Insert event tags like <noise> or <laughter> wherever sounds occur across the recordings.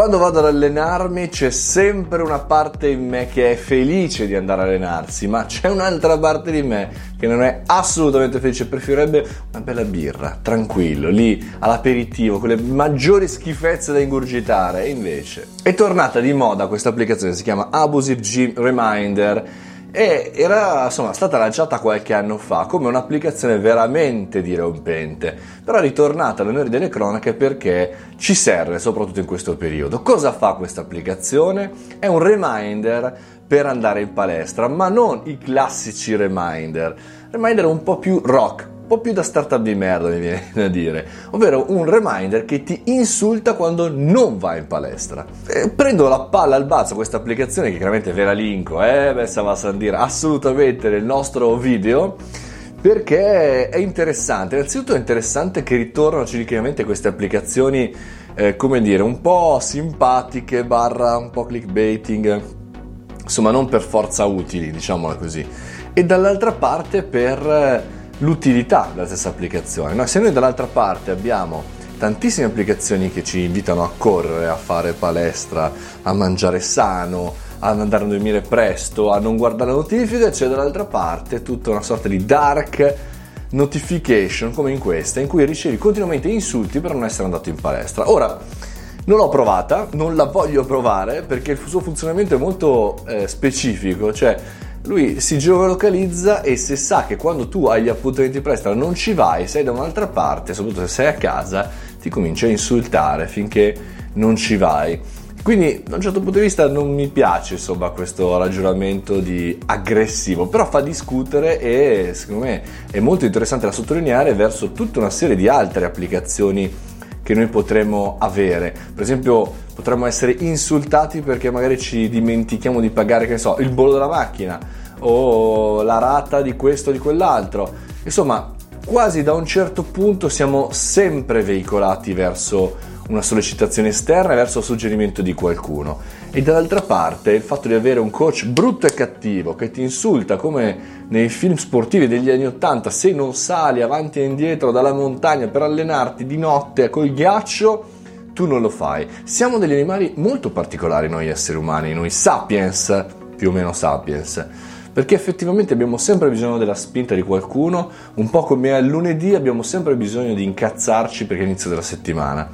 Quando vado ad allenarmi c'è sempre una parte in me che è felice di andare a allenarsi, ma c'è un'altra parte di me che non è assolutamente felice, preferirebbe una bella birra, tranquillo, lì all'aperitivo, con le maggiori schifezze da ingurgitare. E invece è tornata di moda questa applicazione, si chiama Abusive Gym Reminder e era insomma, stata lanciata qualche anno fa come un'applicazione veramente dirompente, però è ritornata all'onore delle cronache perché ci serve soprattutto in questo periodo. Cosa fa questa applicazione? È un reminder per andare in palestra, ma non i classici reminder, reminder un po' più rock, po' più da startup di merda mi viene da dire, ovvero un reminder che ti insulta quando non vai in palestra. E prendo la palla al balzo questa applicazione che chiaramente ve la linko, eh, beh, va a dire assolutamente nel nostro video perché è interessante. Innanzitutto è interessante che ritornano ciclicamente queste applicazioni, eh, come dire, un po' simpatiche, barra un po' clickbaiting, insomma non per forza utili, diciamola così. E dall'altra parte per l'utilità della stessa applicazione. No? Se noi dall'altra parte abbiamo tantissime applicazioni che ci invitano a correre, a fare palestra, a mangiare sano, ad andare a dormire presto, a non guardare notifiche, c'è dall'altra parte tutta una sorta di dark notification come in questa, in cui ricevi continuamente insulti per non essere andato in palestra. Ora, non l'ho provata, non la voglio provare perché il suo funzionamento è molto eh, specifico, cioè lui si geolocalizza e se sa che quando tu hai gli appuntamenti presto non ci vai, sei da un'altra parte, soprattutto se sei a casa, ti comincia a insultare finché non ci vai. Quindi da un certo punto di vista non mi piace insomma questo ragionamento di aggressivo, però fa discutere e secondo me è molto interessante da sottolineare verso tutta una serie di altre applicazioni che noi potremmo avere. Per esempio, potremmo essere insultati perché magari ci dimentichiamo di pagare, che ne so, il bollo della macchina o la rata di questo o di quell'altro. Insomma, quasi da un certo punto siamo sempre veicolati verso una sollecitazione esterna verso il suggerimento di qualcuno. E dall'altra parte il fatto di avere un coach brutto e cattivo che ti insulta come nei film sportivi degli anni Ottanta, se non sali avanti e indietro dalla montagna per allenarti di notte col ghiaccio, tu non lo fai. Siamo degli animali molto particolari noi esseri umani, noi sapiens, più o meno sapiens perché effettivamente abbiamo sempre bisogno della spinta di qualcuno, un po' come al lunedì abbiamo sempre bisogno di incazzarci perché è l'inizio della settimana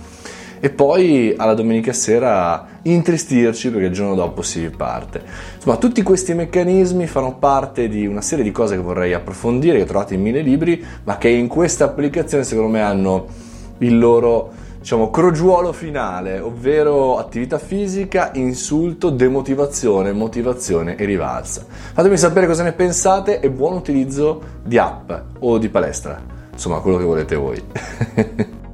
e poi alla domenica sera intristirci perché il giorno dopo si riparte. Insomma, tutti questi meccanismi fanno parte di una serie di cose che vorrei approfondire, che trovate in mille libri, ma che in questa applicazione secondo me hanno il loro diciamo, crogiuolo finale, ovvero attività fisica, insulto, demotivazione, motivazione e rivalsa. Fatemi sapere cosa ne pensate e buon utilizzo di app o di palestra, insomma quello che volete voi. <laughs>